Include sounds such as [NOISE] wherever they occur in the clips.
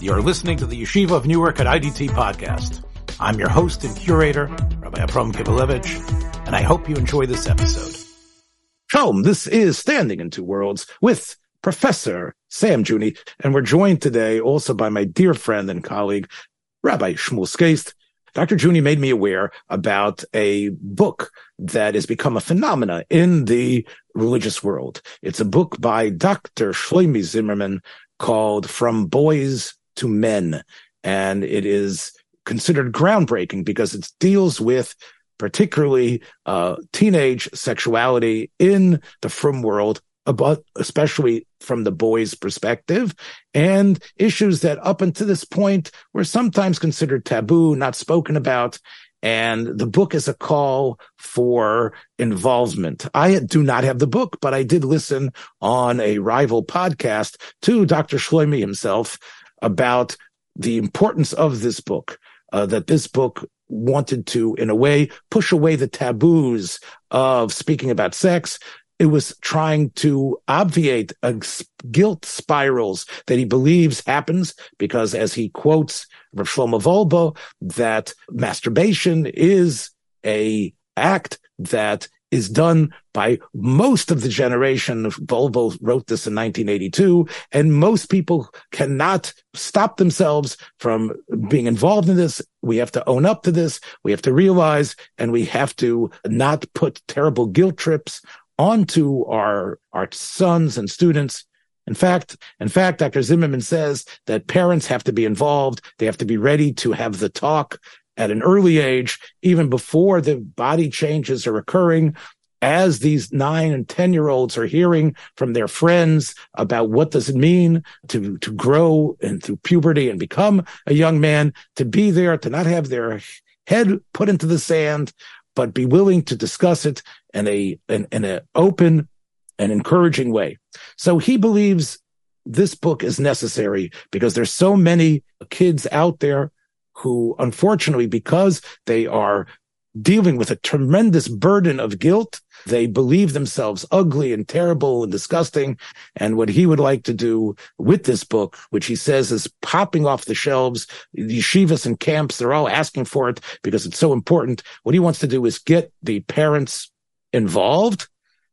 You're listening to the Yeshiva of Newark at IDT podcast. I'm your host and curator, Rabbi Abram Kivelevitz, and I hope you enjoy this episode. Shalom, this is Standing in Two Worlds with Professor Sam Juni, and we're joined today also by my dear friend and colleague, Rabbi Shmuel Skaist. Dr. Juni made me aware about a book that has become a phenomena in the religious world. It's a book by Dr. Shloime Zimmerman called From Boys to Men. And it is considered groundbreaking because it deals with particularly uh, teenage sexuality in the frum world, about, especially from the boys' perspective, and issues that up until this point were sometimes considered taboo, not spoken about. And the book is a call for involvement. I do not have the book, but I did listen on a rival podcast to Dr. Shloime himself about the importance of this book, uh, that this book wanted to, in a way, push away the taboos of speaking about sex. It was trying to obviate guilt spirals that he believes happens because, as he quotes Rav Shlomo Wolbe, that masturbation is a act that is done by most of the generation. Wolbe wrote this in 1982, and most people cannot stop themselves from being involved in this. We have to own up to this. We have to realize, and we have to not put terrible guilt trips onto our, our sons and students. In fact, in fact, Dr. Zimmerman says that parents have to be involved. They have to be ready to have the talk at an early age, even before the body changes are occurring, as these nine and 10 year olds are hearing from their friends about what does it mean to, to grow and through puberty and become a young man, to be there, to not have their head put into the sand, but be willing to discuss it in a, in, in an open and encouraging way. So he believes this book is necessary because there's so many kids out there who unfortunately, because they are dealing with a tremendous burden of guilt, they believe themselves ugly and terrible and disgusting. And what he would like to do with this book, which he says is popping off the shelves, the yeshivas and camps, they're all asking for it because it's so important. What he wants to do is get the parents involved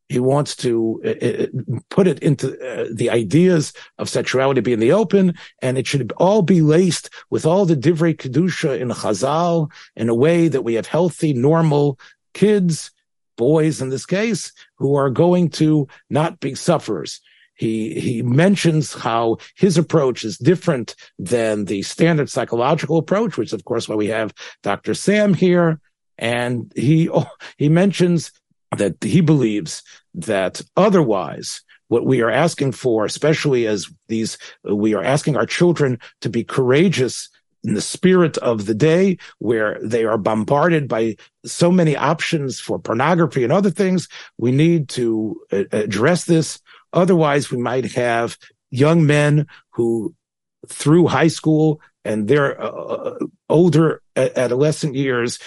he wants to uh, uh, put it into uh, the ideas of sexuality being the open, and it should all be laced with all the divrei kedusha in Chazal in a way that we have healthy, normal kids, boys in this case, who are going to not be sufferers. He he mentions how his approach is different than the standard psychological approach, which of course why we have Dr. Sam here. And he [LAUGHS] he mentions that he believes that otherwise what we are asking for, especially as these, we are asking our children to be courageous in the spirit of the day where they are bombarded by so many options for pornography and other things. We need to address this. Otherwise, we might have young men who through high school and their uh, older adolescent years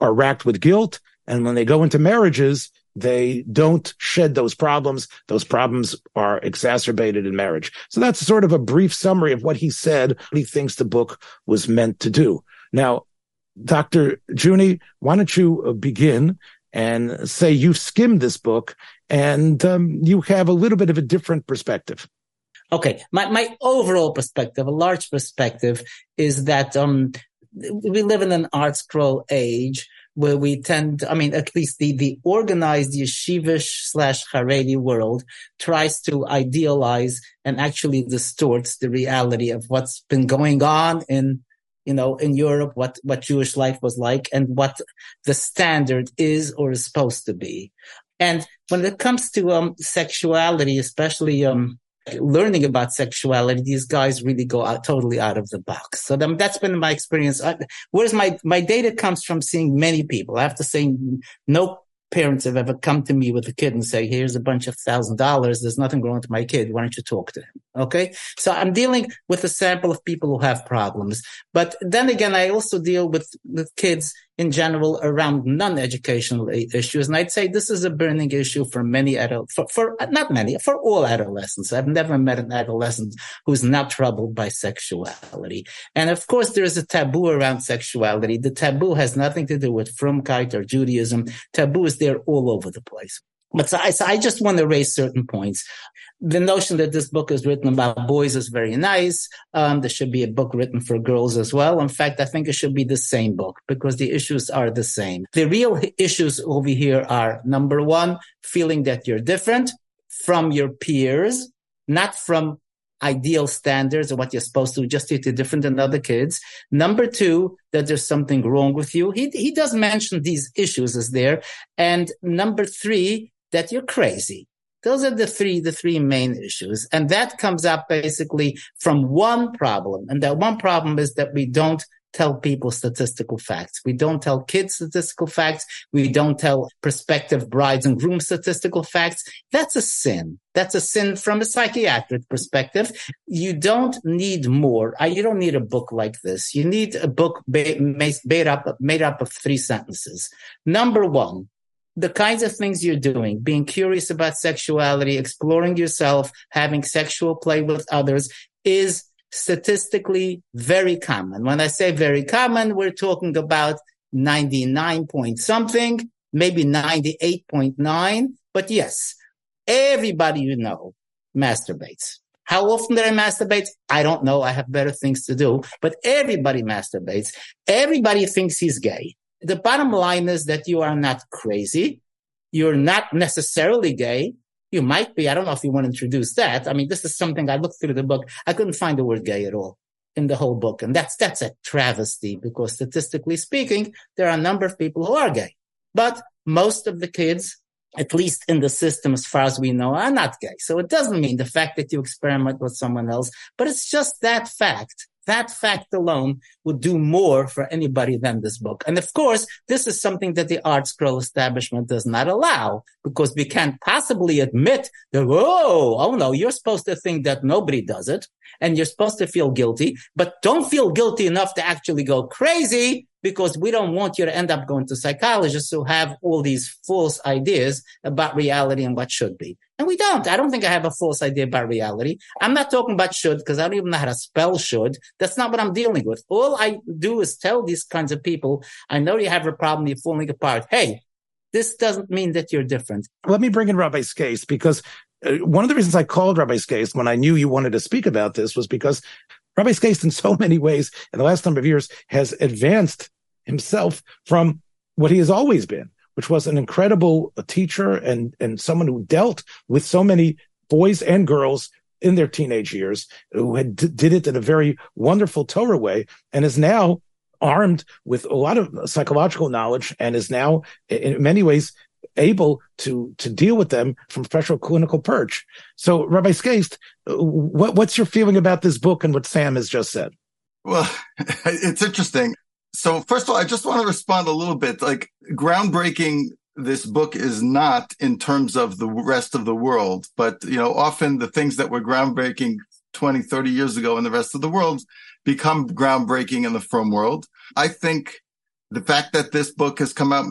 are racked with guilt and when they go into marriages, they don't shed those problems. Those problems are exacerbated in marriage. So that's sort of a brief summary of what he said, what he thinks the book was meant to do. Now, Dr. Juni, why don't you uh, begin and say you've skimmed this book and um, you have a little bit of a different perspective. Okay, my my overall perspective, a large perspective, is that um, we live in an ArtScroll age where we tend, I mean, at least the, the organized yeshivish slash Haredi world tries to idealize and actually distorts the reality of what's been going on in, you know, in Europe, what, what Jewish life was like and what the standard is or is supposed to be. And when it comes to, um, sexuality, especially, um, learning about sexuality, these guys really go out totally out of the box. So that's been my experience. whereas my, my data comes from seeing many people. I have to say no parents have ever come to me with a kid and say, here's a bunch of thousand dollars. There's nothing wrong with my kid. Why don't you talk to him? Okay. So I'm dealing with a sample of people who have problems. But then again, I also deal with, with kids in general around non-educational issues. And I'd say this is a burning issue for many adults, for, for not many, for all adolescents. I've never met an adolescent who's not troubled by sexuality. And of course, there is a taboo around sexuality. The taboo has nothing to do with Frumkeit or Judaism. Taboo is there all over the place. But so I, so I, just want to raise certain points. The notion that this book is written about boys is very nice. Um, there should be a book written for girls as well. In fact, I think it should be the same book because the issues are the same. The real issues over here are number one, feeling that you're different from your peers, not from ideal standards or what you're supposed to, just you're different than other kids. Number two, that there's something wrong with you. He, he does mention these issues as there. And number three, that you're crazy. Those are the three, the three main issues. And that comes up basically from one problem. And that one problem is that we don't tell people statistical facts. We don't tell kids statistical facts. We don't tell prospective brides and grooms statistical facts. That's a sin. That's a sin from a psychiatric perspective. You don't need more. Uh, you don't need a book like this. You need a book made up, made up of three sentences. Number one, the kinds of things you're doing, being curious about sexuality, exploring yourself, having sexual play with others is statistically very common. When I say very common, we're talking about 99 point something, maybe 98.9. But yes, everybody you know masturbates. How often do I masturbate? I don't know. I have better things to do, but everybody masturbates. Everybody thinks he's gay the bottom line is that you are not crazy. You're not necessarily gay. You might be. I don't know if you want to introduce that. I mean, this is something I looked through the book. I couldn't find the word gay at all in the whole book. And that's, that's a travesty because statistically speaking, there are a number of people who are gay, but most of the kids, at least in the system, as far as we know, are not gay. So it doesn't mean the fact that you experiment with someone else, but it's just that fact that fact alone would do more for anybody than this book. And of course, this is something that the ArtScroll establishment does not allow because we can't possibly admit that, oh, oh no, you're supposed to think that nobody does it and you're supposed to feel guilty, but don't feel guilty enough to actually go crazy because we don't want you to end up going to psychologists who have all these false ideas about reality and what should be. And we don't. I don't think I have a false idea about reality. I'm not talking about should because I don't even know how to spell should. That's not what I'm dealing with. All I do is tell these kinds of people, I know you have a problem, you're falling apart. Hey, this doesn't mean that you're different. Let me bring in Rabbi Skaist because uh, one of the reasons I called Rabbi Skaist when I knew you wanted to speak about this was because Rabbi Skaist, in so many ways, in the last number of years, has advanced himself from what he has always been, which was an incredible teacher and, and someone who dealt with so many boys and girls in their teenage years, who had did it in a very wonderful Torah way, and is now armed with a lot of psychological knowledge and is now in many ways able to to deal with them from professional clinical perch. So, Rabbi Skaist, what, what's your feeling about this book and what Sam has just said? Well, [LAUGHS] it's interesting. So, first of all, I just want to respond a little bit. Like, groundbreaking this book is not in terms of the rest of the world, but, you know, often the things that were groundbreaking 20, 30 years ago in the rest of the world become groundbreaking in the frum world. I think the fact that this book has come out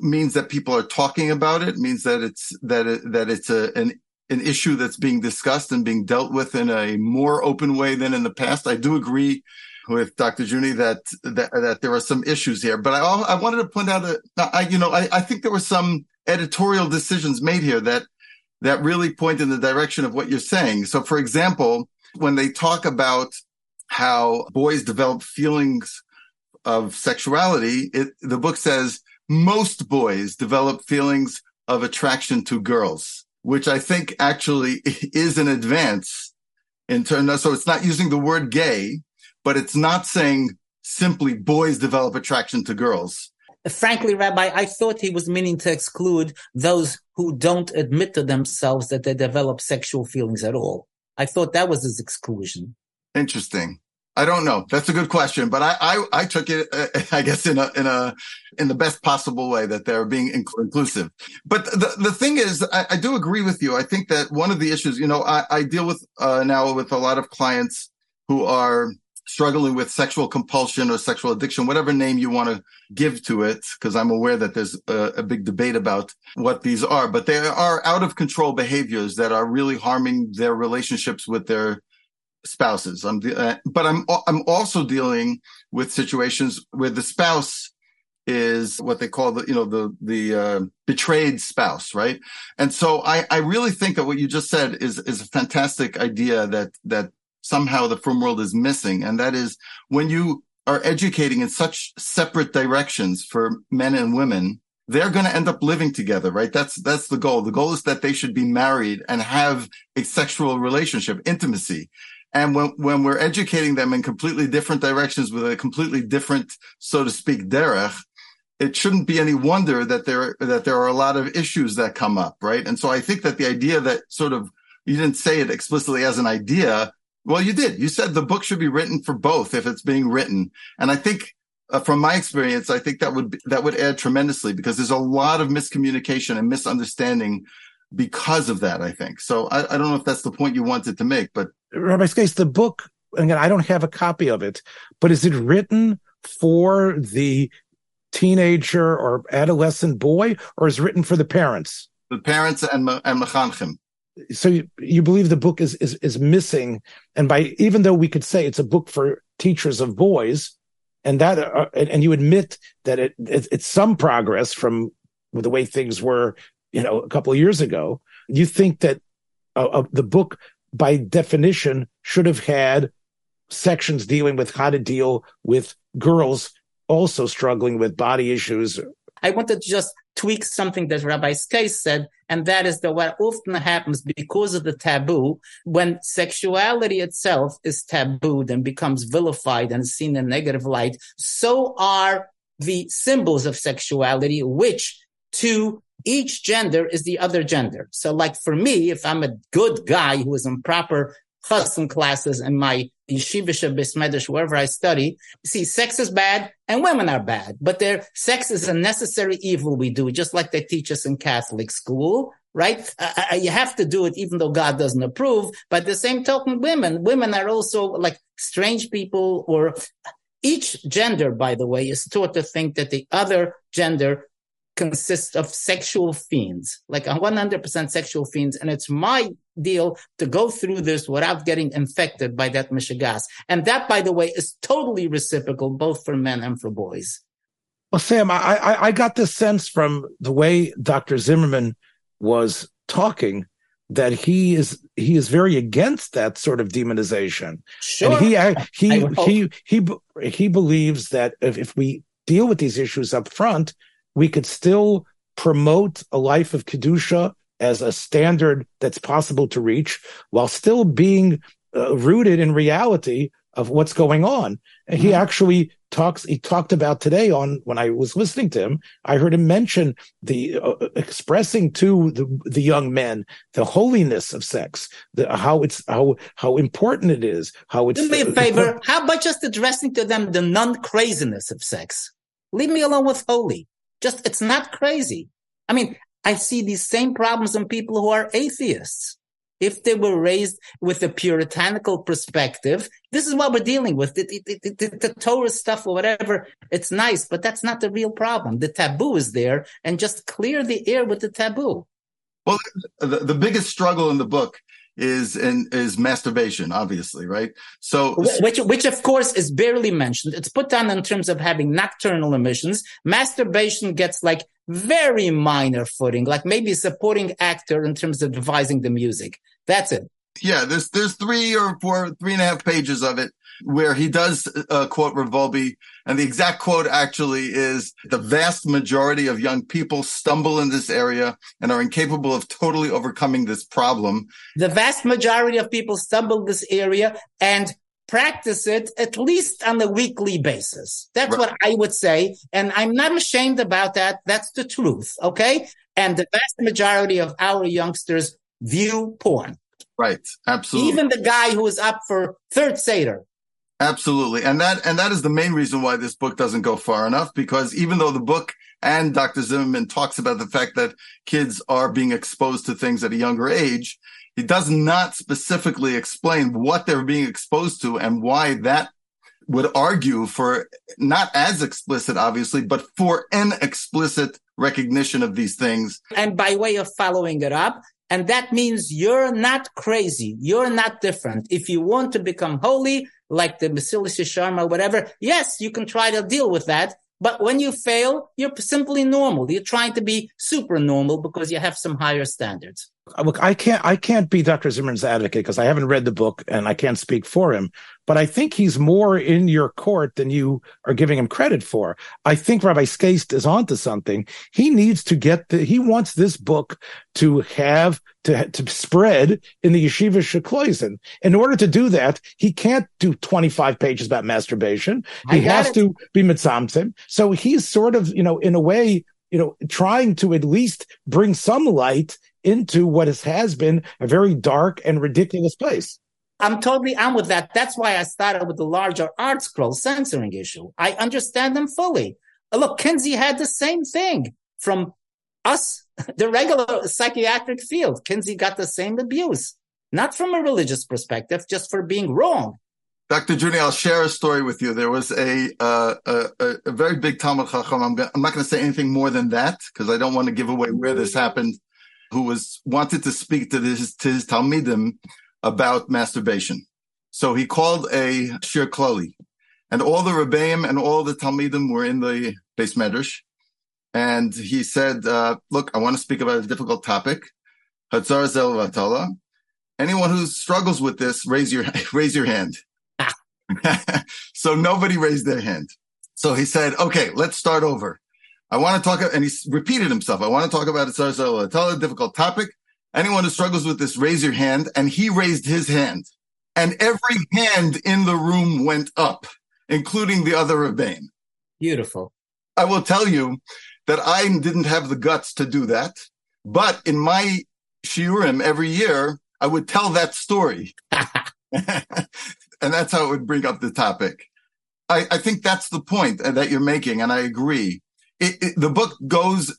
means that people are talking about it, means that it's that it, that it's a an an issue that's being discussed and being dealt with in a more open way than in the past. I do agree with Dr. Juni that that, that there are some issues here, but I I wanted to point out that I you know I, I think there were some editorial decisions made here that that really point in the direction of what you're saying. So, for example, when they talk about how boys develop feelings of sexuality, it, the book says most boys develop feelings of attraction to girls, which I think actually [LAUGHS] is an advance in terms so it's not using the word gay, but it's not saying simply boys develop attraction to girls. Frankly, Rabbi, I thought he was meaning to exclude those who don't admit to themselves that they develop sexual feelings at all. I thought that was his exclusion. Interesting. I don't know. That's a good question, but I I, I took it, uh, [LAUGHS] I guess, in a in a in the best possible way that they're being inc- inclusive. But the the thing is, I, I, do agree with you. I think that one of the issues, you know, I, I deal with uh, now with a lot of clients who are struggling with sexual compulsion or sexual addiction, whatever name you want to give to it, because I'm aware that there's a, a, big debate about what these are, but they are out of control behaviors that are really harming their relationships with their spouses. I'm, uh, but I'm, I'm also dealing with situations where the spouse is what they call the, you know, the, the, uh, betrayed spouse, right? And so I, I really think that what you just said is, is a fantastic idea that, that somehow the frum world is missing. And that is when you are educating in such separate directions for men and women, they're going to end up living together, right? That's, that's the goal. The goal is that they should be married and have a sexual relationship, intimacy. And when, when we're educating them in completely different directions with a completely different, so to speak, derech, it shouldn't be any wonder that there, that there are a lot of issues that come up, right? And so I think that the idea that sort of, you didn't say it explicitly as an idea, well, you did. You said the book should be written for both if it's being written. And I think uh, from my experience, I think that would, be, that would add tremendously because there's a lot of miscommunication and misunderstanding because of that, I think. So I, I don't know if that's the point you wanted to make, but. Rabbi Skaist, the book, again, I don't have a copy of it, but is it written for the teenager or adolescent boy or is written for the parents? The parents and, and mechanchim so you, you believe the book is, is is missing and by even though we could say it's a book for teachers of boys and that uh, and you admit that it, it, it's some progress from the way things were you know a couple of years ago you think that uh, uh, the book by definition should have had sections dealing with how to deal with girls also struggling with body issues. I wanted to just tweak something that Rabbi Skaist said, and that is that what often happens because of the taboo, when sexuality itself is tabooed and becomes vilified and seen in negative light, so are the symbols of sexuality, which to each gender is the other gender. So like for me, if I'm a good guy who is in proper chassan classes in my yeshiva bismedish, wherever I study, see, sex is bad and women are bad, but their sex is a necessary evil we do, just like they teach us in Catholic school, right? Uh, uh, uh, you have to do it even though God doesn't approve. But the same token, women, women are also like strange people or each gender, by the way, is taught to think that the other gender consists of sexual fiends, like 100% sexual fiends. And it's my deal to go through this without getting infected by that mishigas. And that, by the way, is totally reciprocal, both for men and for boys. Well, Sam, I, I, I got this sense from the way Dr. Zimmerman was talking that he is he is very against that sort of demonization. Sure. And he he he, he he he believes that if, if we deal with these issues up front, we could still promote a life of kedusha as a standard that's possible to reach while still being uh, rooted in reality of what's going on. And he mm-hmm. actually talks, he talked about today on when I was listening to him, I heard him mention the uh, expressing to the, the young men the holiness of sex, the, how it's, how, how important it is, how it's. Do me a favor. how about just addressing to them the non craziness of sex? Leave me alone with holy. Just, it's not crazy. I mean, I see these same problems in people who are atheists. If they were raised with a puritanical perspective, this is what we're dealing with. The, the, the, the, Torah stuff or whatever, it's nice, but that's not the real problem. The taboo is there and just clear the air with the taboo. Well, the, the biggest struggle in the book is in is masturbation, obviously, right? So which which of course is barely mentioned. It's put down in terms of having nocturnal emissions. Masturbation gets like very minor footing, like maybe supporting actor in terms of devising the music. That's it. Yeah, there's there's three or four, three and a half pages of it where he does uh, quote Rav Wolbe, and the exact quote actually is the vast majority of young people stumble in this area and are incapable of totally overcoming this problem. The vast majority of people stumble in this area and practice it at least on a weekly basis. That's right. what I would say. And I'm not ashamed about that. That's the truth. Okay. And the vast majority of our youngsters view porn. Right. Absolutely. Even the guy who is up for third Seder Absolutely. And that, and that is the main reason why this book doesn't go far enough because even though the book and Dr. Zimmerman talks about the fact that kids are being exposed to things at a younger age, he does not specifically explain what they're being exposed to and why that would argue for not as explicit, obviously, but for an explicit recognition of these things. And by way of following it up, and that means you're not crazy. You're not different. If you want to become holy, like the Mesilas Yesharim or whatever, yes, you can try to deal with that. But when you fail, you're simply normal. You're trying to be super normal because you have some higher standards. Look, I can't, I can't be Dr. Zimmerman's advocate because I haven't read the book and I can't speak for him but I think he's more in your court than you are giving him credit for. I think Rabbi Skaist is onto something. He needs to get the, he wants this book to have, to, to spread in the yeshiva shekloisen. In order to do that, he can't do 25 pages about masturbation. He has it. to be mitzamtzim. So he's sort of, you know, in a way, you know, trying to at least bring some light into what has been a very dark and ridiculous place. I'm totally on with that. That's why I started with the larger ArtScroll censoring issue. I understand them fully. Uh, look, Kinsey had the same thing from us, [LAUGHS] the regular psychiatric field. Kinsey got the same abuse, not from a religious perspective, just for being wrong. Dr. Juni, I'll share a story with you. There was a uh, a, a, very big Talmid Chacham. I'm, I'm not going to say anything more than that because I don't want to give away where this happened. Who was wanted to speak to his to his Talmidim about masturbation. So he called a shiur klali, and all the rebbeim and all the talmidim were in the beis medrash. And he said, uh, "Look, I want to speak about a difficult topic. Hatzar zel vatala. Anyone who struggles with this, raise your [LAUGHS] raise your hand." [LAUGHS] so nobody raised their hand. So he said, "Okay, let's start over. I want to talk." And he repeated himself. I want to talk about Hatzar zel vatala, difficult topic. Anyone who struggles with this, raise your hand. And he raised his hand. And every hand in the room went up, including the other Rebbeim. Beautiful. I will tell you that I didn't have the guts to do that. But in my shiurim every year, I would tell that story. [LAUGHS] and that's how it would bring up the topic. I, I think that's the point that you're making, and I agree. It, it, the book goes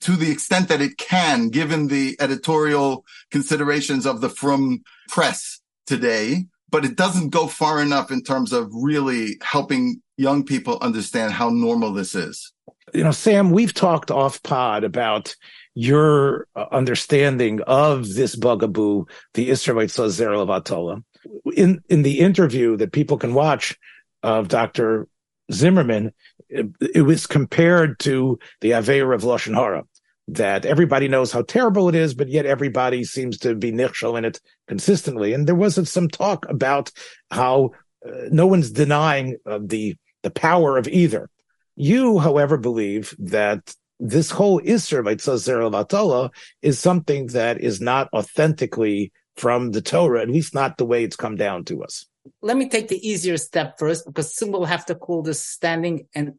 to the extent that it can, given the editorial considerations of the frum press today, but it doesn't go far enough in terms of really helping young people understand how normal this is. You know, Sam, we've talked off pod about your uh, understanding of this bugaboo, the Israelite Sazer of. In in the interview that people can watch of Dr. Zimmerman, it, it was compared to the Aveir of Lashon Hara, that everybody knows how terrible it is, but yet everybody seems to be nichshel in it consistently. And there was some talk about how uh, no one's denying uh, the the power of either. You, however, believe that this whole Isser Vatala is something that is not authentically from the Torah, at least not the way it's come down to us let me take the easier step first because soon we'll have to call this standing in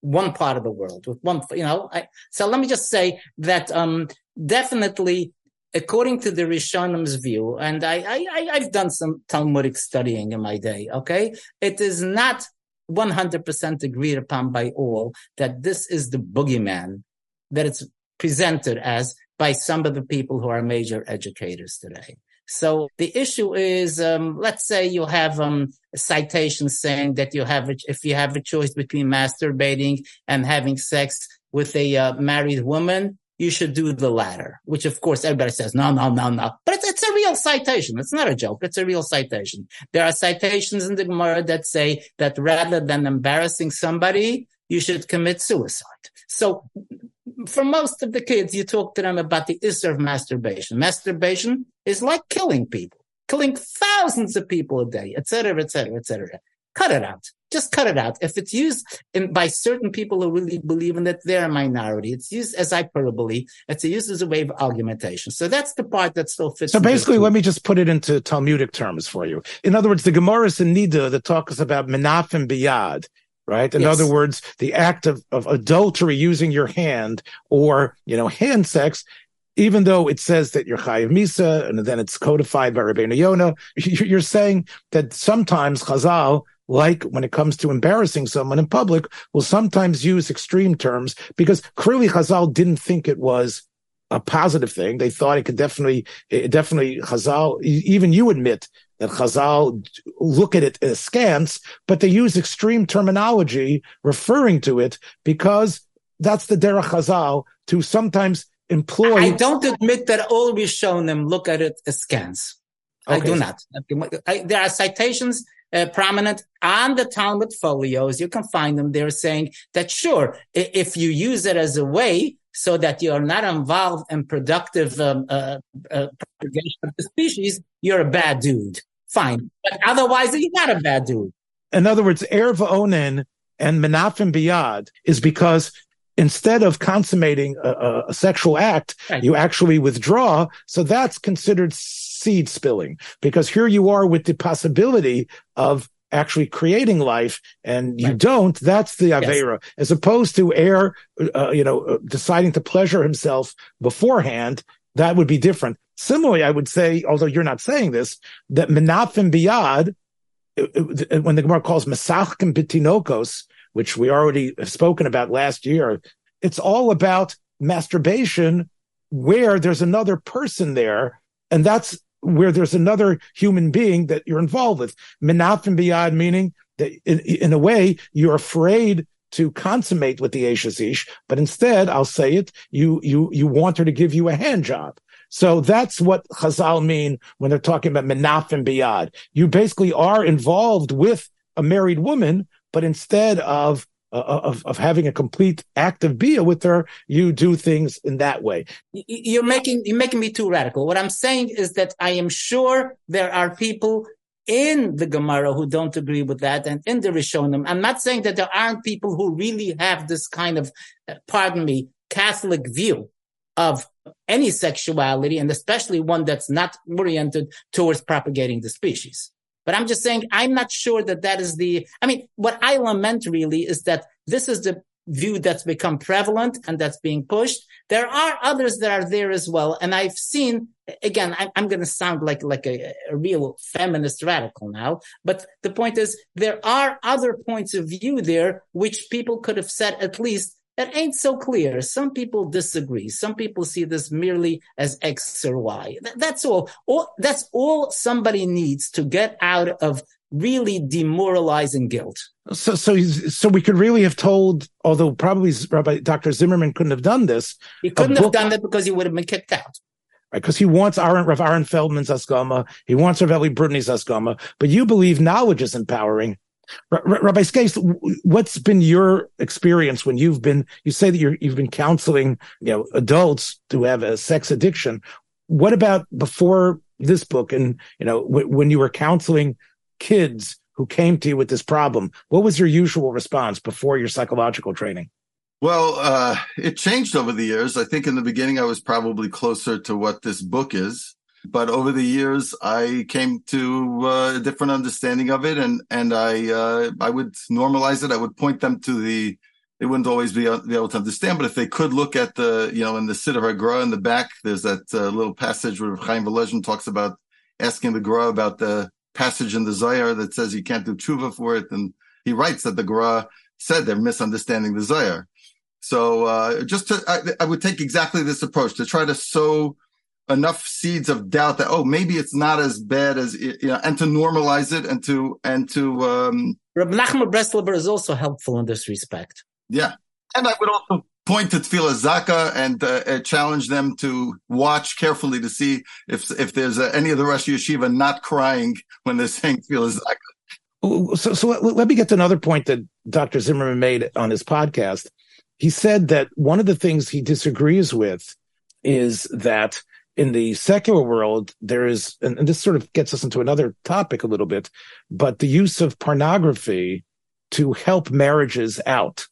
one part of the world with one, you know. I, so let me just say that um, definitely, according to the Rishonim's view, and I, I, I've done some Talmudic studying in my day. Okay, it is not 100% agreed upon by all that this is the boogeyman that it's presented as by some of the people who are major educators today. So the issue is, um, let's say you have um, a citation saying that you have, a, if you have a choice between masturbating and having sex with a uh, married woman, you should do the latter, which of course everybody says, no, no, no, no. But it's, it's, a real citation. It's not a joke. It's a real citation. There are citations in the Gemara that say that rather than embarrassing somebody, you should commit suicide. So for most of the kids, you talk to them about the issue of masturbation. Masturbation is like killing people, killing thousands of people a day, etc., etc., etc. Cut it out. Just cut it out. If it's used in, by certain people who really believe in it, they're a minority. It's used as hyperbole. It's used as a way of argumentation. So that's the part that still fits. So basically, let me just put it into Talmudic terms for you. In other words, the Gemara in Nida that talks about menafim biyad right? In yes. other words, the act of, of adultery using your hand or, you know, hand sex, even though it says that you're chayiv misa and then it's codified by Rabbeinu Yonah, [LAUGHS] you're saying that sometimes Chazal, like when it comes to embarrassing someone in public, will sometimes use extreme terms because clearly Chazal didn't think it was a positive thing. They thought it could definitely, it definitely Chazal, even you admit that Chazal look at it askance, but they use extreme terminology referring to it because that's the derech Chazal to sometimes employ. I don't admit that all Rishonim look at it askance. Okay. I do not. I, there are citations uh, prominent on the Talmud folios. You can find them there saying that sure, if you use it as a way so that you are not involved in productive um, uh, uh, propagation of the species, you're a bad dude. Fine. But otherwise, you're not a bad dude. In other words, Erva Onen and Menafim Biyad is because instead of consummating a, a sexual act, right. you actually withdraw. So that's considered seed spilling because here you are with the possibility of actually creating life and you right. don't, that's the Avera, yes. as opposed to air, uh, you know, uh, deciding to pleasure himself beforehand. That would be different. Similarly, I would say, although you're not saying this, that Menafim Biyad, when the Gemara calls Masachkim Bitinokos, which we already have spoken about last year. It's all about masturbation where there's another person there. And that's where there's another human being that you're involved with. Menaf and biyad, meaning that in, in, a way, you're afraid to consummate with the Eishes but instead, I'll say it, you, you, you want her to give you a hand job. So that's what Chazal mean when they're talking about menaf and biyad. You basically are involved with a married woman, but instead of uh, of, of having a complete active bia with her, you do things in that way. You're making you're making me too radical. What I'm saying is that I am sure there are people in the Gemara who don't agree with that, and in the Rishonim. I'm not saying that there aren't people who really have this kind of, uh, pardon me, Catholic view of any sexuality, and especially one that's not oriented towards propagating the species. But I'm just saying, I'm not sure that that is the, I mean, what I lament really is that this is the view that's become prevalent and that's being pushed. There are others that are there as well. And I've seen, again, I'm, I'm going to sound like, like a, a, real feminist radical now, but the point is there are other points of view there, which people could have said at least that ain't so clear. Some people disagree. Some people see this merely as X or Y. That's all. all. That's all somebody needs to get out of really demoralizing guilt. So, so, so we could really have told, although probably Rabbi Dr. Zimmerman couldn't have done this. He couldn't have done that because he would have been kicked out. Right, because he wants Aaron, Rav Aaron Feldman's Haskama, he wants Rav Eli Brudny's Haskama, but you believe knowledge is empowering. Rabbi Skaist, what's been your experience when you've been, you say that you have been counseling, you know, adults who have a sex addiction. What about before this book and, you know, w- when you were counseling kids who came to you with this problem, what was your usual response before your psychological training? Well, uh, it changed over the years. I think in the beginning, I was probably closer to what this book is but over the years i came to uh, a different understanding of it and and i uh, i would normalize it i would point them to the they wouldn't always be, be able to understand but if they could look at the you know in the Siddur HaGra in the back there's that uh, little passage where Chaim Volozhin talks about asking the Gra about the passage in the Zohar that says you can't do tshuva for it and he writes that the Gra said they're misunderstanding the Zohar so uh, just to I, I would take exactly this approach to try to sow enough seeds of doubt that oh maybe it's not as bad as you know and to normalize it and to and to um Reb Nachman Breslover is also helpful in this respect. Yeah, and I would also point to Tefillah Zaka and uh, challenge them to watch carefully to see if if there's uh, any of the Rosh Yeshiva not crying when they're saying Tefillah Zaka. So, so let, let me get to another point that Dr. Zimmerman made on his podcast. He said that one of the things he disagrees with is that in the secular world, there is, and, and this sort of gets us into another topic a little bit, but the use of pornography to help marriages out.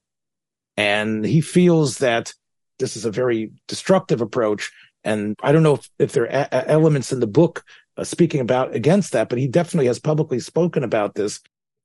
And he feels that this is a very destructive approach. And I don't know if, if there are a- elements in the book uh, speaking about against that, but he definitely has publicly spoken about this.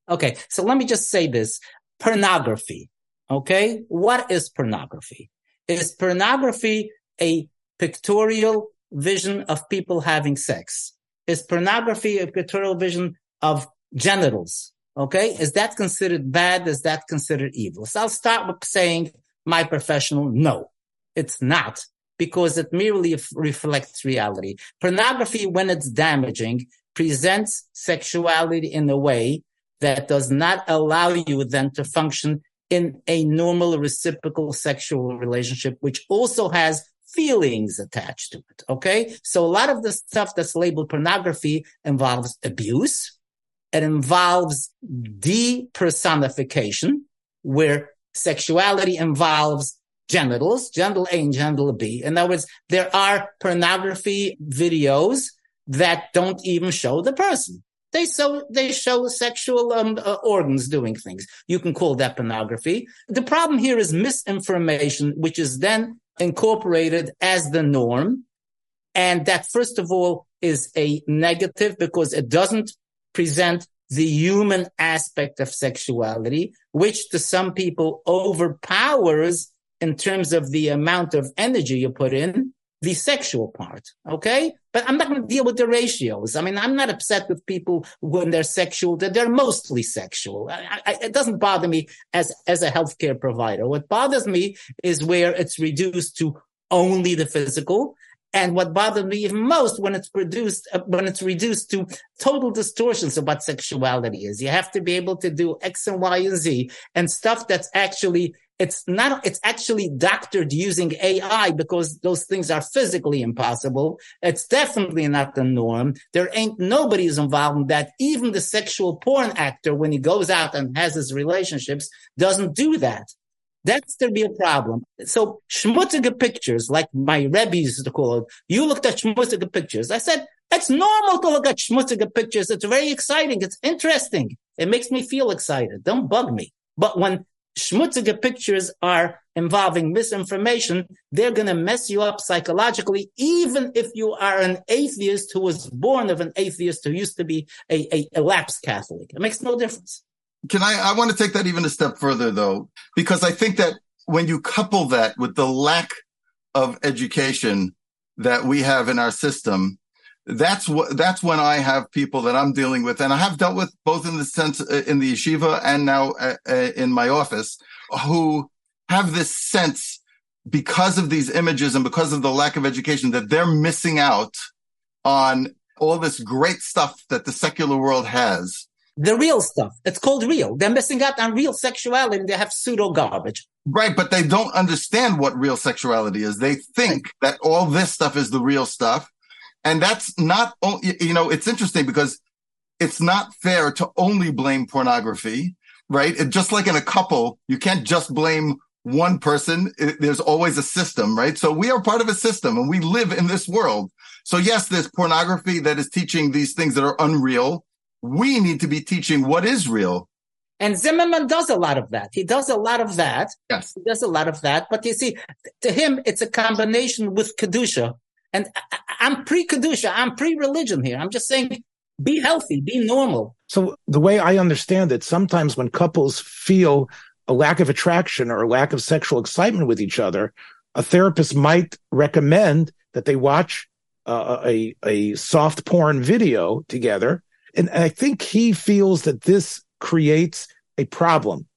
Okay. So let me just say this pornography. Okay. What is pornography? Is pornography a pictorial vision of people having sex? Is pornography a pictorial vision of genitals? Okay. Is that considered bad? Is that considered evil? So I'll start with saying my professional, no, it's not because it merely reflects reality. Pornography, when it's damaging, presents sexuality in a way that does not allow you then to function in a normal reciprocal sexual relationship, which also has feelings attached to it. Okay. So a lot of the stuff that's labeled pornography involves abuse. It involves depersonification, where sexuality involves genitals, genital A and genital B. In other words, there are pornography videos that don't even show the person. They show they show sexual um, uh, organs doing things. You can call that pornography. The problem here is misinformation, which is then incorporated as the norm, and that first of all is a negative because it doesn't present the human aspect of sexuality, which to some people overpowers in terms of the amount of energy you put in the sexual part. Okay. But I'm not going to deal with the ratios. I mean, I'm not upset with people when they're sexual, that they're mostly sexual. I, I, it doesn't bother me as, as a healthcare provider. What bothers me is where it's reduced to only the physical. And what bothered me even most when it's produced, uh, when it's reduced to total distortions of what sexuality is. You have to be able to do X and Y and Z and stuff that's actually it's not, it's actually doctored using AI because those things are physically impossible. It's definitely not the norm. There ain't nobody's involved in that. Even the sexual porn actor, when he goes out and has his relationships, doesn't do that. That's the real problem. So schmutzige pictures, like my Rebbe used to call it, you looked at schmutzige pictures. I said, it's normal to look at schmutzige pictures. It's very exciting. It's interesting. It makes me feel excited. Don't bug me. But when schmutzige pictures are involving misinformation, they're going to mess you up psychologically, even if you are an atheist who was born of an atheist who used to be a, a, a lapsed Catholic. It makes no difference. Can I, I want to take that even a step further though, because I think that when you couple that with the lack of education that we have in our system, that's what that's when I have people that I'm dealing with, and I have dealt with both in the sense uh, in the yeshiva and now uh, uh, in my office, who have this sense because of these images and because of the lack of education that they're missing out on all this great stuff that the secular world has. The real stuff. It's called real. They're missing out on real sexuality. They have pseudo garbage. Right, but they don't understand what real sexuality is. They think that all this stuff is the real stuff and that's not, you know, it's interesting because it's not fair to only blame pornography, right? It, just like in a couple, you can't just blame one person. It, there's always a system, right? So we are part of a system and we live in this world. So yes, there's pornography that is teaching these things that are unreal. We need to be teaching what is real. And Zimmerman does a lot of that. He does a lot of that. Yes. He does a lot of that. But you see, to him, it's a combination with Kedusha and I'm pre-Kedusha, I'm pre-religion here. I'm just saying, be healthy, be normal. So the way I understand it, sometimes when couples feel a lack of attraction or a lack of sexual excitement with each other, a therapist might recommend that they watch uh, a a soft porn video together, and I think he feels that this creates a problem.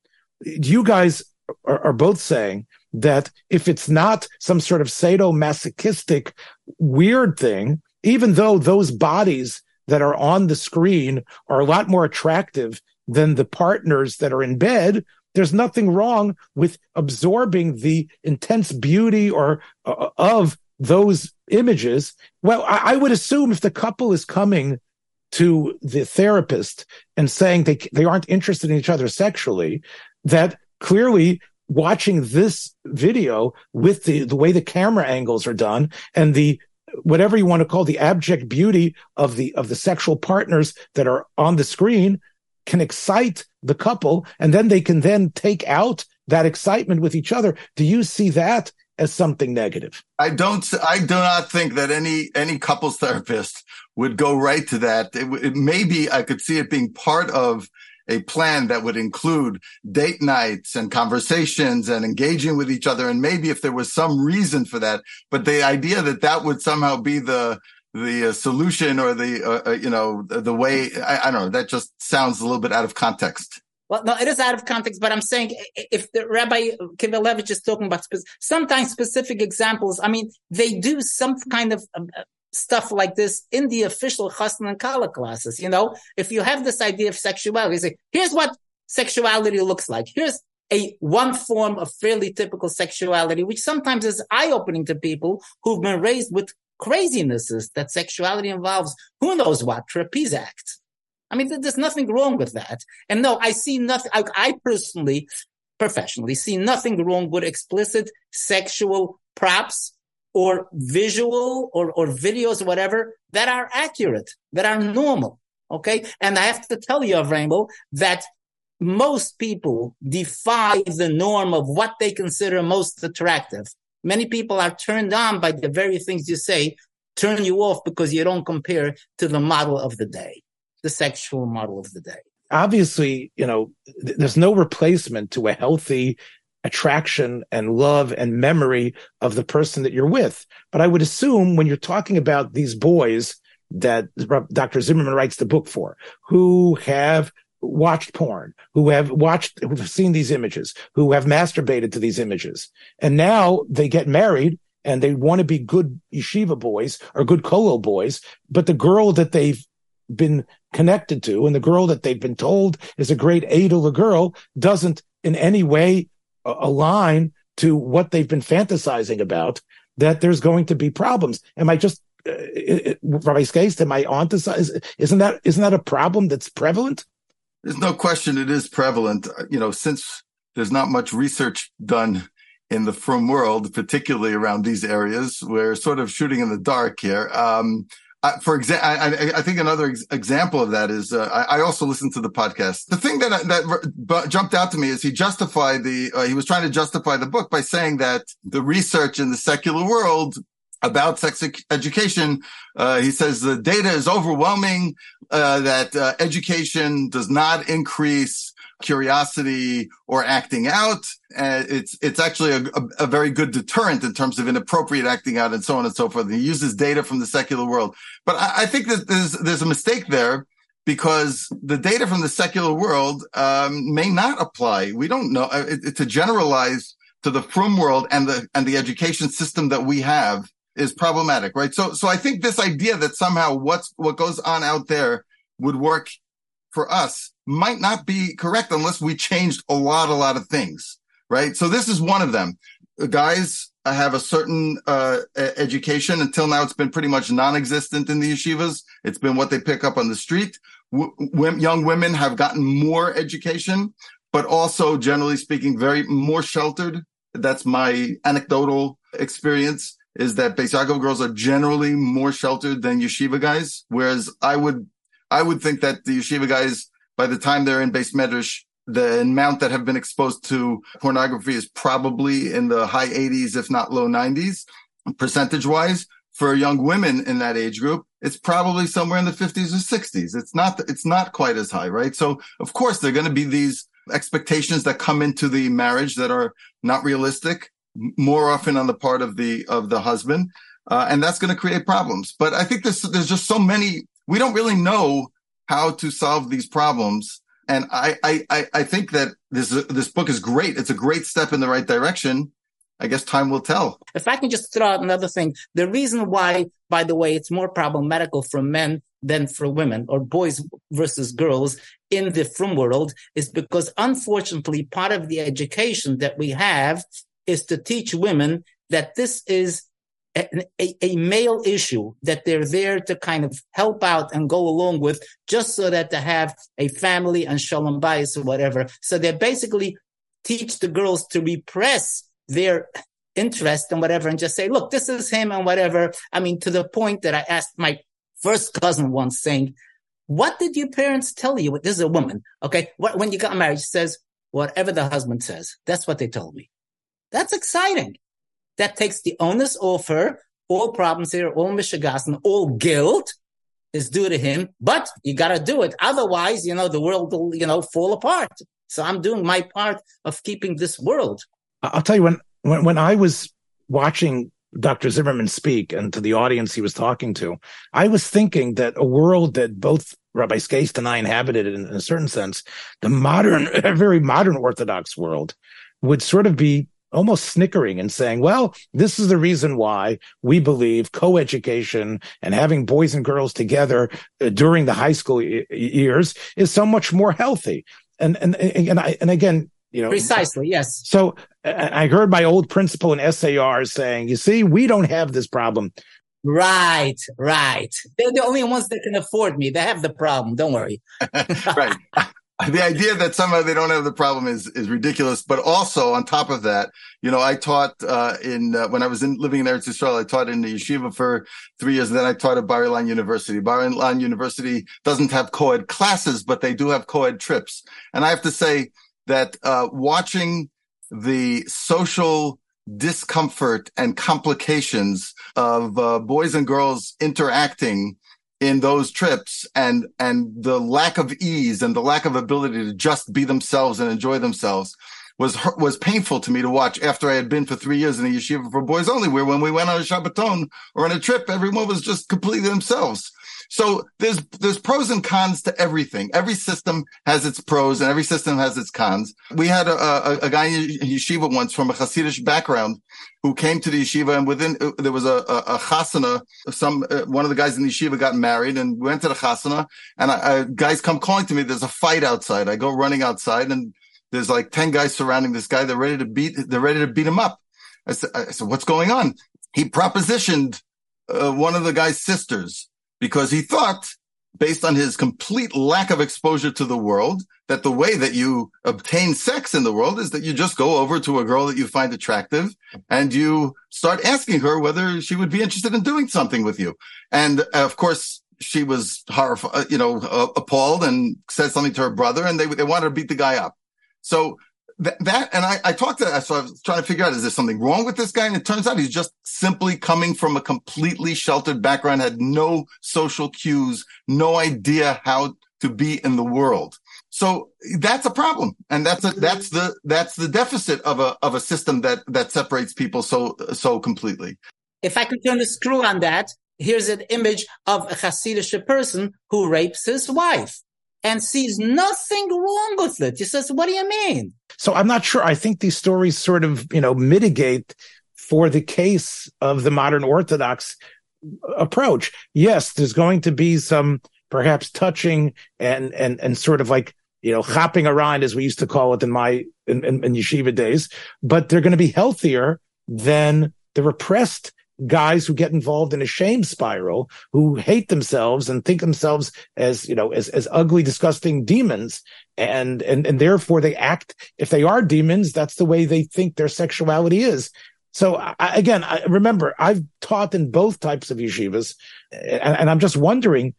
You guys are, are both saying that if it's not some sort of sadomasochistic weird thing, even though those bodies that are on the screen are a lot more attractive than the partners that are in bed, there's nothing wrong with absorbing the intense beauty or uh, of those images. Well, I, I would assume if the couple is coming to the therapist and saying they they aren't interested in each other sexually, that clearly watching this video with the, the way the camera angles are done and the whatever you want to call the abject beauty of the of the sexual partners that are on the screen can excite the couple and then they can then take out that excitement with each other. Do you see that as something negative i don't i do not think that any any couples therapist would go right to that it, it maybe i could see it being part of a plan that would include date nights and conversations and engaging with each other. And maybe if there was some reason for that, but the idea that that would somehow be the, the uh, solution or the, uh, uh, you know, the, the way, I, I, don't know, that just sounds a little bit out of context. Well, no, it is out of context, but I'm saying if the Rabbi Kivelevitz is talking about spe- sometimes specific examples, I mean, they do some kind of, um, stuff like this in the official chassan and kala classes. You know, if you have this idea of sexuality, say, here's what sexuality looks like. Here's a one form of fairly typical sexuality, which sometimes is eye opening to people who've been raised with crazinesses that sexuality involves who knows what, trapeze act. I mean, there's nothing wrong with that. And no, I see nothing, I, I personally, professionally see nothing wrong with explicit sexual props or visual or, or videos or whatever that are accurate, that are normal. Okay. And I have to tell you, Rainbow, that most people defy the norm of what they consider most attractive. Many people are turned on by the very things you say, turn you off because you don't compare to the model of the day, the sexual model of the day. Obviously, you know, th- there's no replacement to a healthy attraction and love and memory of the person that you're with. But I would assume when you're talking about these boys that Dr. Zimmerman writes the book for, who have watched porn, who have watched, who've seen these images, who have masturbated to these images. And now they get married and they want to be good yeshiva boys or good kollel boys, but the girl that they've been connected to and the girl that they've been told is a great Adel girl doesn't in any way align to what they've been fantasizing about, that there's going to be problems. Am I just, uh, Rabbi Skaist, am I onto, isn't that, isn't that a problem that's prevalent? There's no question it is prevalent. You know, since there's not much research done in the frum world, particularly around these areas, we're sort of shooting in the dark here. Um, for example, I, I, think another ex- example of that is uh, I, I, also listened to the podcast. The thing that that jumped out to me is he justified the uh, he was trying to justify the book by saying that the research in the secular world about sex education, uh, he says the data is overwhelming. Uh, that uh, education does not increase curiosity or acting out. Uh, it's it's actually a, a, a, very good deterrent in terms of inappropriate acting out and so on and so forth. And He uses data from the secular world, but I, I think that there's there's a mistake there because the data from the secular world um, may not apply. We don't know. Uh, it, to generalize to the frum world and the and the education system that we have is problematic, right? So so I think this idea that somehow what's what goes on out there would work for us might not be correct unless we changed a lot, a lot of things, right? So this is one of them. Guys have a certain uh, education. Until now, it's been pretty much non-existent in the yeshivas. It's been what they pick up on the street. W- young women have gotten more education, but also, generally speaking, very more sheltered. That's my anecdotal experience is that Beis girls are generally more sheltered than yeshiva guys. Whereas I would I would think that the yeshiva guys, by the time they're in beis medrash, the amount that have been exposed to pornography is probably in the high 80s, if not low 90s, percentage wise. For young women in that age group, it's probably somewhere in the 50s or 60s. It's not, it's not quite as high, right? So of course, there are going to be these expectations that come into the marriage that are not realistic more often on the part of the, of the husband. Uh, and that's going to create problems. But I think there's, there's just so many we don't really know how to solve these problems. And I, I, I think that this, this book is great. It's a great step in the right direction. I guess time will tell. If I can just throw out another thing, the reason why, by the way, it's more problematical for men than for women or boys versus girls in the frum world is because unfortunately part of the education that we have is to teach women that this is a, a, male issue that they're there to kind of help out and go along with just so that they have a family and shalom bayis or whatever. So they basically teach the girls to repress their interest and whatever and just say, look, this is him and whatever. I mean, to the point that I asked my first cousin once saying, what did your parents tell you? This is a woman. Okay. When you got married, she says, whatever the husband says, that's what they told me. That's exciting that takes the onus off her. All problems here, all mishigas and all guilt is due to him, but you got to do it. Otherwise, you know, the world will, you know, fall apart. So I'm doing my part of keeping this world. I'll tell you when, when, when I was watching Dr. Zimmerman speak and to the audience he was talking to, I was thinking that a world that both Rabbi Skaist and I inhabited in, in a certain sense, the modern, [LAUGHS] very modern Orthodox world would sort of be almost snickering and saying, well, this is the reason why we believe co-education and having boys and girls together uh, during the high school years is so much more healthy. And, and, and I, and again, you know, precisely. Yes. So I heard my old principal in SAR saying, you see, we don't have this problem. Right, right. They're the only ones that can afford me. They have the problem. Don't worry. [LAUGHS] right. The idea that somehow they don't have the problem is is ridiculous. But also on top of that, you know, I taught uh, in uh, when I was in, living in Eretz Yisrael. I taught in the yeshiva for three years, and then I taught at Bar Ilan University. Bar Ilan University doesn't have co-ed classes, but they do have co-ed trips. And I have to say that uh, watching the social discomfort and complications of uh, boys and girls interacting in those trips and and the lack of ease and the lack of ability to just be themselves and enjoy themselves was was painful to me to watch after I had been for three years in a yeshiva for boys only, where when we went on a Shabbaton or on a trip, everyone was just completely themselves. So there's there's pros and cons to everything. Every system has its pros and every system has its cons. We had a, a, a guy in yeshiva once from a Hasidic background who came to the yeshiva and within uh, there was a, a, a chasana. Some uh, one of the guys in the yeshiva got married and went to the chasana and I, I, guys come calling to me. There's a fight outside. I go running outside and there's like ten guys surrounding this guy. They're ready to beat. They're ready to beat him up. I said, I said, what's going on? He propositioned uh, one of the guy's sisters because he thought, based on his complete lack of exposure to the world, that the way that you obtain sex in the world is that you just go over to a girl that you find attractive and you start asking her whether she would be interested in doing something with you. And uh, of course, she was horrified, you know, uh, appalled and said something to her brother and they, they wanted to beat the guy up. So that, that and I, I talked to so I was trying to figure out is there something wrong with this guy? And it turns out he's just simply coming from a completely sheltered background, had no social cues, no idea how to be in the world. So that's a problem. And that's a, that's the, that's the deficit of a, of a system that, that separates people so, so completely. If I could turn the screw on that, here's an image of a Hasidic person who rapes his wife and sees nothing wrong with it. He says, what do you mean? So I'm not sure. I think these stories sort of, you know, mitigate for the case of the modern Orthodox approach. Yes, there's going to be some perhaps touching and, and, and sort of like, you know, hopping around as we used to call it in my, in, in, in yeshiva days, but they're going to be healthier than the repressed guys who get involved in a shame spiral, who hate themselves and think themselves as, you know, as, as ugly, disgusting demons. And, and, and therefore they act, if they are demons, that's the way they think their sexuality is. So I, again, I remember I've taught in both types of yeshivas and, and I'm just wondering,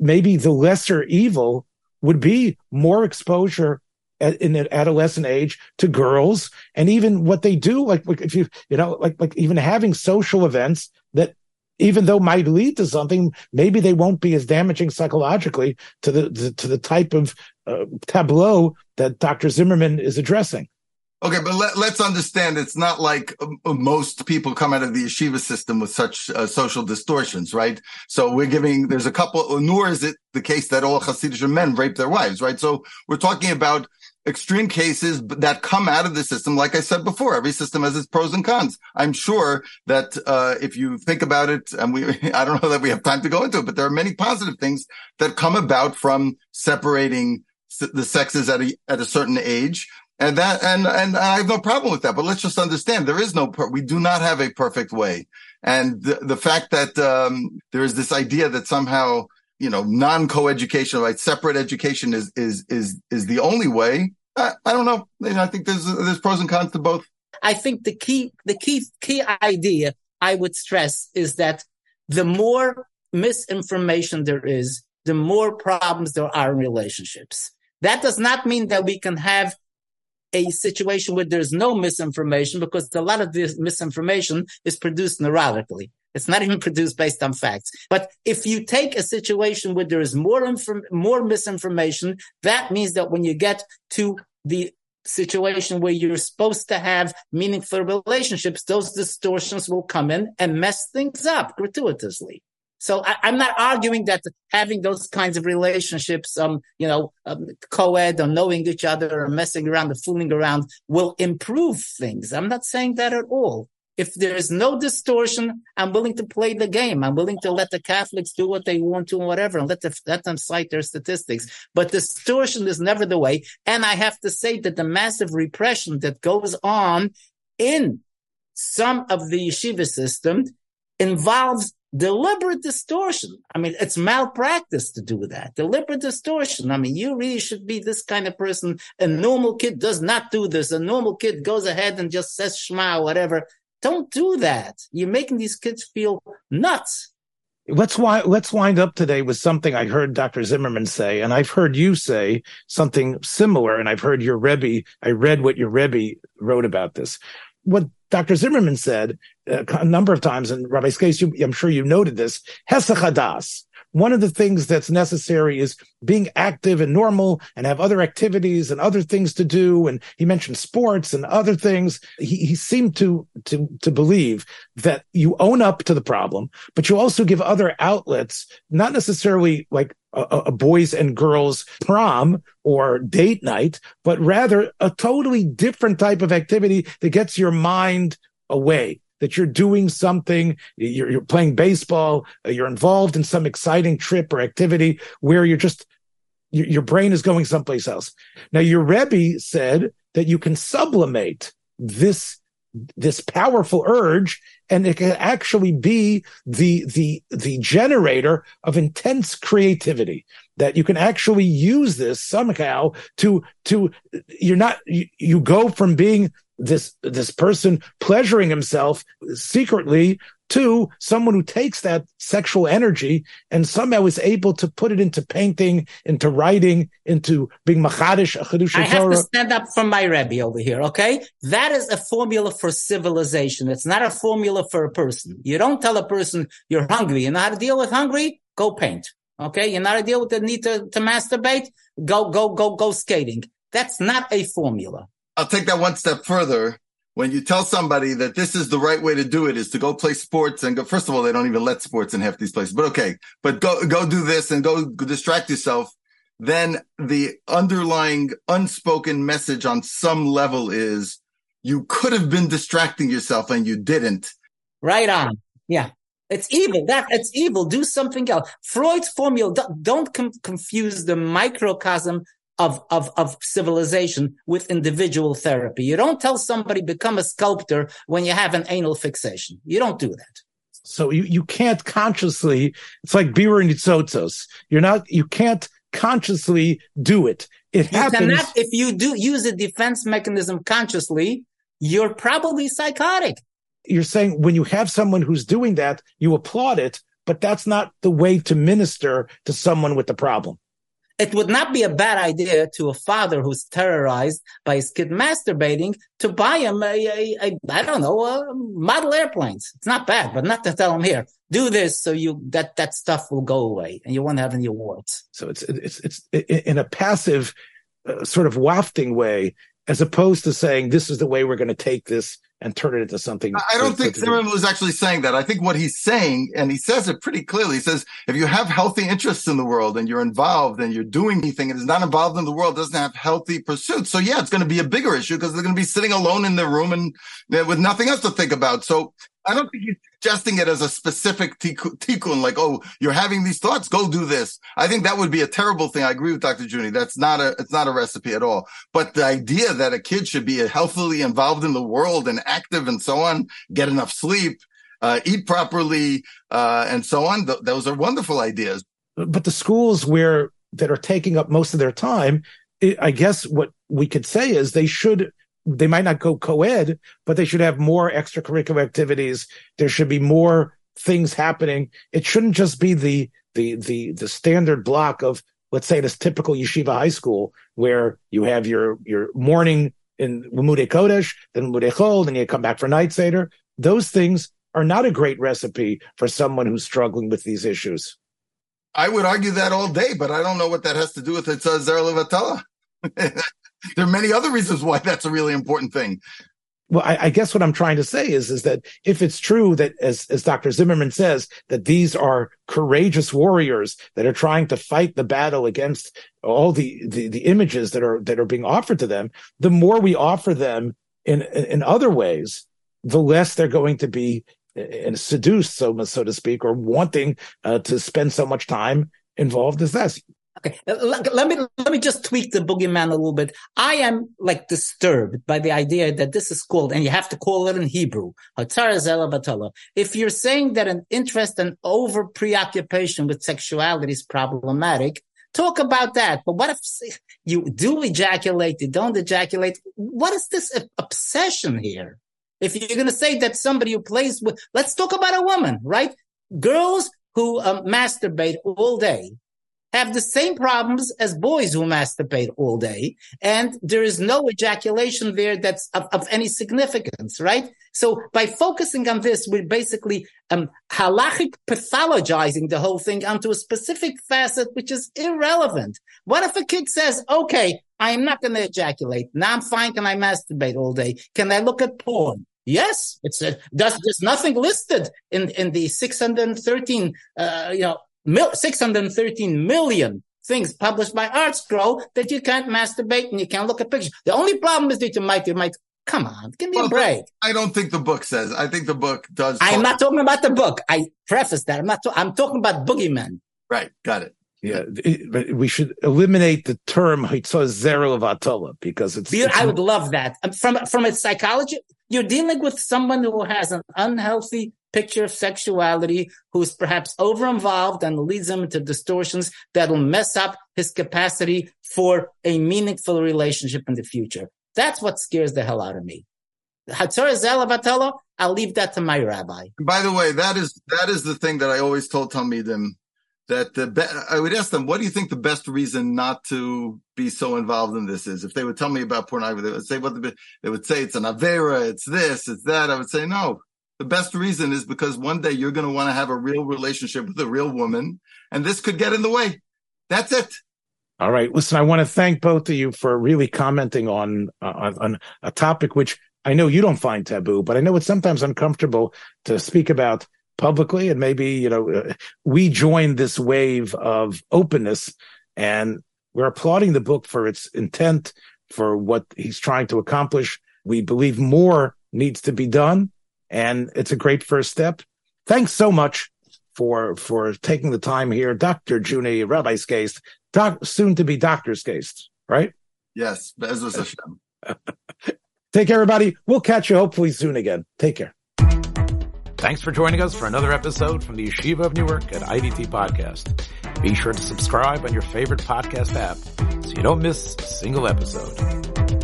maybe the lesser evil would be more exposure in an adolescent age to girls and even what they do like if you you know like like even having social events that even though might lead to something maybe they won't be as damaging psychologically to the, the to the type of uh, tableau that Dr. Zimmerman is addressing Okay, but let, us understand it's not like uh, most people come out of the yeshiva system with such uh, social distortions, right? So we're giving, there's a couple, nor is it the case that all Hasidic men rape their wives, right? So we're talking about extreme cases that come out of the system. Like I said before, every system has its pros and cons. I'm sure that uh, if you think about it, and we, [LAUGHS] I don't know that we have time to go into it, but there are many positive things that come about from separating the sexes at a at a certain age. And that, and, and I have no problem with that, but let's just understand there is no, per- we do not have a perfect way. And the, the fact that, um, there is this idea that somehow you know, non-co-education, right? Separate education is, is, is, is the only way. I, I don't know. I think there's, there's pros and cons to both. I think the key, the key, key idea I would stress is that the more misinformation there is, the more problems there are in relationships. That does not mean that we can have a situation where there's no misinformation because a lot of this misinformation is produced neurotically. It's not even produced based on facts. But if you take a situation where there is more inform- more misinformation, that means that when you get to the situation where you're supposed to have meaningful relationships, those distortions will come in and mess things up gratuitously. So I, am not arguing that having those kinds of relationships, um, you know, um, co-ed or knowing each other or messing around or fooling around will improve things. I'm not saying that at all. If there is no distortion, I'm willing to play the game. I'm willing to let the Catholics do what they want to and whatever and let, the, let them cite their statistics. But distortion is never the way. And I have to say that the massive repression that goes on in some of the yeshiva system involves deliberate distortion. I mean, it's malpractice to do that. Deliberate distortion. I mean, you really should be this kind of person. A normal kid does not do this. A normal kid goes ahead and just says Shema whatever. Don't do that. You're making these kids feel nuts. Let's wind, let's wind up today with something I heard Dr. Zimmerman say, and I've heard you say something similar, and I've heard your Rebbe, I read what your Rebbe wrote about this. What Dr. Zimmerman said uh, a number of times, and Rabbi Skaist, I'm sure you noted this, Hesachadas. One of the things that's necessary is being active and normal and have other activities and other things to do. And he mentioned sports and other things. He, he seemed to, to, to believe that you own up to the problem, but you also give other outlets, not necessarily like a, a, boys and girls prom or date night, but rather a totally different type of activity that gets your mind away. That you're doing something, you're, you're playing baseball, uh, you're involved in some exciting trip or activity where you're just, your, your brain is going someplace else. Now, your Rebbe said that you can sublimate this this powerful urge and it can actually be the the the generator of intense creativity that you can actually use this somehow to to you're not you, you go from being this this person pleasuring himself secretly to someone who takes that sexual energy and somehow is able to put it into painting, into writing, into being machadish, I have to stand up for my Rebbe over here, okay? That is a formula for civilization. It's not a formula for a person. You don't tell a person you're hungry. You know how to deal with hungry? Go paint. Okay. You know how to deal with the need to, to masturbate? Go, go, go, go skating. That's not a formula. I'll take that one step further when you tell somebody that this is the right way to do it is to go play sports and go, first of all, they don't even let sports in half these places, but okay, but go, go do this and go distract yourself. Then the underlying unspoken message on some level is you could have been distracting yourself and you didn't. Right on. Yeah. It's evil. That it's evil. Do something else. Freud's formula. Don't com- confuse the microcosm of, of, of civilization with individual therapy. You don't tell somebody become a sculptor when you have an anal fixation. You don't do that. So you, you can't consciously, it's like Bira and Tzotzos. You're not, you can't consciously do it. It you happens. Cannot, if you do use a defense mechanism consciously, you're probably psychotic. You're saying when you have someone who's doing that, you applaud it, but that's not the way to minister to someone with the problem it would not be a bad idea to a father who's terrorized by his kid masturbating to buy him a, a, a I don't know, model airplanes. It's not bad, but not to tell him here, do this so you, that, that stuff will go away and you won't have any awards. So it's, it's, it's in a passive uh, sort of wafting way, as opposed to saying, this is the way we're going to take this and turn it into something. I don't think Zimmerman was actually saying that. I think what he's saying, and he says it pretty clearly, he says, if you have healthy interests in the world and you're involved and you're doing anything and is not involved in the world, doesn't have healthy pursuits. So yeah, it's going to be a bigger issue because they're going to be sitting alone in their room and with nothing else to think about. So I don't think he's suggesting it as a specific tikkun, like, oh, you're having these thoughts, go do this. I think that would be a terrible thing. I agree with Dr. Juni. That's not a, it's not a recipe at all. But the idea that a kid should be healthily involved in the world and active and so on, get enough sleep, uh, eat properly, uh, and so on. Th- those are wonderful ideas. But the schools where that are taking up most of their time, I guess what we could say is they should they might not go co-ed, but they should have more extracurricular activities. There should be more things happening. It shouldn't just be the the the the standard block of let's say this typical yeshiva high school where you have your your morning in Limudei Kodesh, then Limudei Chol, then you come back for night seder. Those things are not a great recipe for someone who's struggling with these issues. I would argue that all day, but I don't know what that has to do with it. Zer [LAUGHS] there are many other reasons why that's a really important thing. Well, I, I, guess what I'm trying to say is, is that if it's true that, as, as Dr. Zimmerman says, that these are courageous warriors that are trying to fight the battle against all the, the, the images that are, that are being offered to them, the more we offer them in, in other ways, the less they're going to be uh, seduced, so, so to speak, or wanting uh, to spend so much time involved as that. Okay, let me let me just tweak the boogeyman a little bit. I am like disturbed by the idea that this is called, and you have to call it in Hebrew, If you're saying that an interest and over preoccupation with sexuality is problematic, talk about that. But what if you do ejaculate, you don't ejaculate? What is this obsession here? If you're going to say that somebody who plays with, let's talk about a woman, right? Girls who um, masturbate all day have the same problems as boys who masturbate all day. And there is no ejaculation there that's of, of any significance, right? So by focusing on this, we're basically um, halachic pathologizing the whole thing onto a specific facet, which is irrelevant. What if a kid says, okay, I'm not going to ejaculate. Now I'm fine. Can I masturbate all day? Can I look at porn? Yes, it's a, there's, there's nothing listed in, in the 613, uh, you know, 613 million things published by ArtScroll that you can't masturbate and you can't look at pictures. The only problem is that you might, you might, come on, give me well, a break. I don't think the book says. I think the book does. I'm not talking about the book. I preface that. I'm not. To- I'm talking about boogeyman. Right. Got it. Yeah, but we should eliminate the term zera levatala because it's, it's. I would love that. Um, from from a psychology, you're dealing with someone who has an unhealthy picture of sexuality, who's perhaps over involved and leads him into distortions that'll mess up his capacity for a meaningful relationship in the future. That's what scares the hell out of me. I'll leave that to my rabbi. By the way, that is that is the thing that I always told Talmidim that the be- I would ask them, what do you think the best reason not to be so involved in this is? If they would tell me about pornography, they would say what the, they would say it's an avera, it's this, it's that. I would say no. The best reason is because one day you're going to want to have a real relationship with a real woman, and this could get in the way. That's it. All right. Listen, I want to thank both of you for really commenting on, on, on a topic which I know you don't find taboo, but I know it's sometimes uncomfortable to speak about publicly and maybe you know uh, we join this wave of openness and we're applauding the book for its intent for what he's trying to accomplish we believe more needs to be done and it's a great first step thanks so much for for taking the time here dr Juni rabbi Skaist, doc, soon to be dr Skaist, right yes B'ezras Hashem. [LAUGHS] take care everybody we'll catch you hopefully soon again take care Thanks for joining us for another episode from the Yeshiva of Newark at IDT Podcast. Be sure to subscribe on your favorite podcast app so you don't miss a single episode.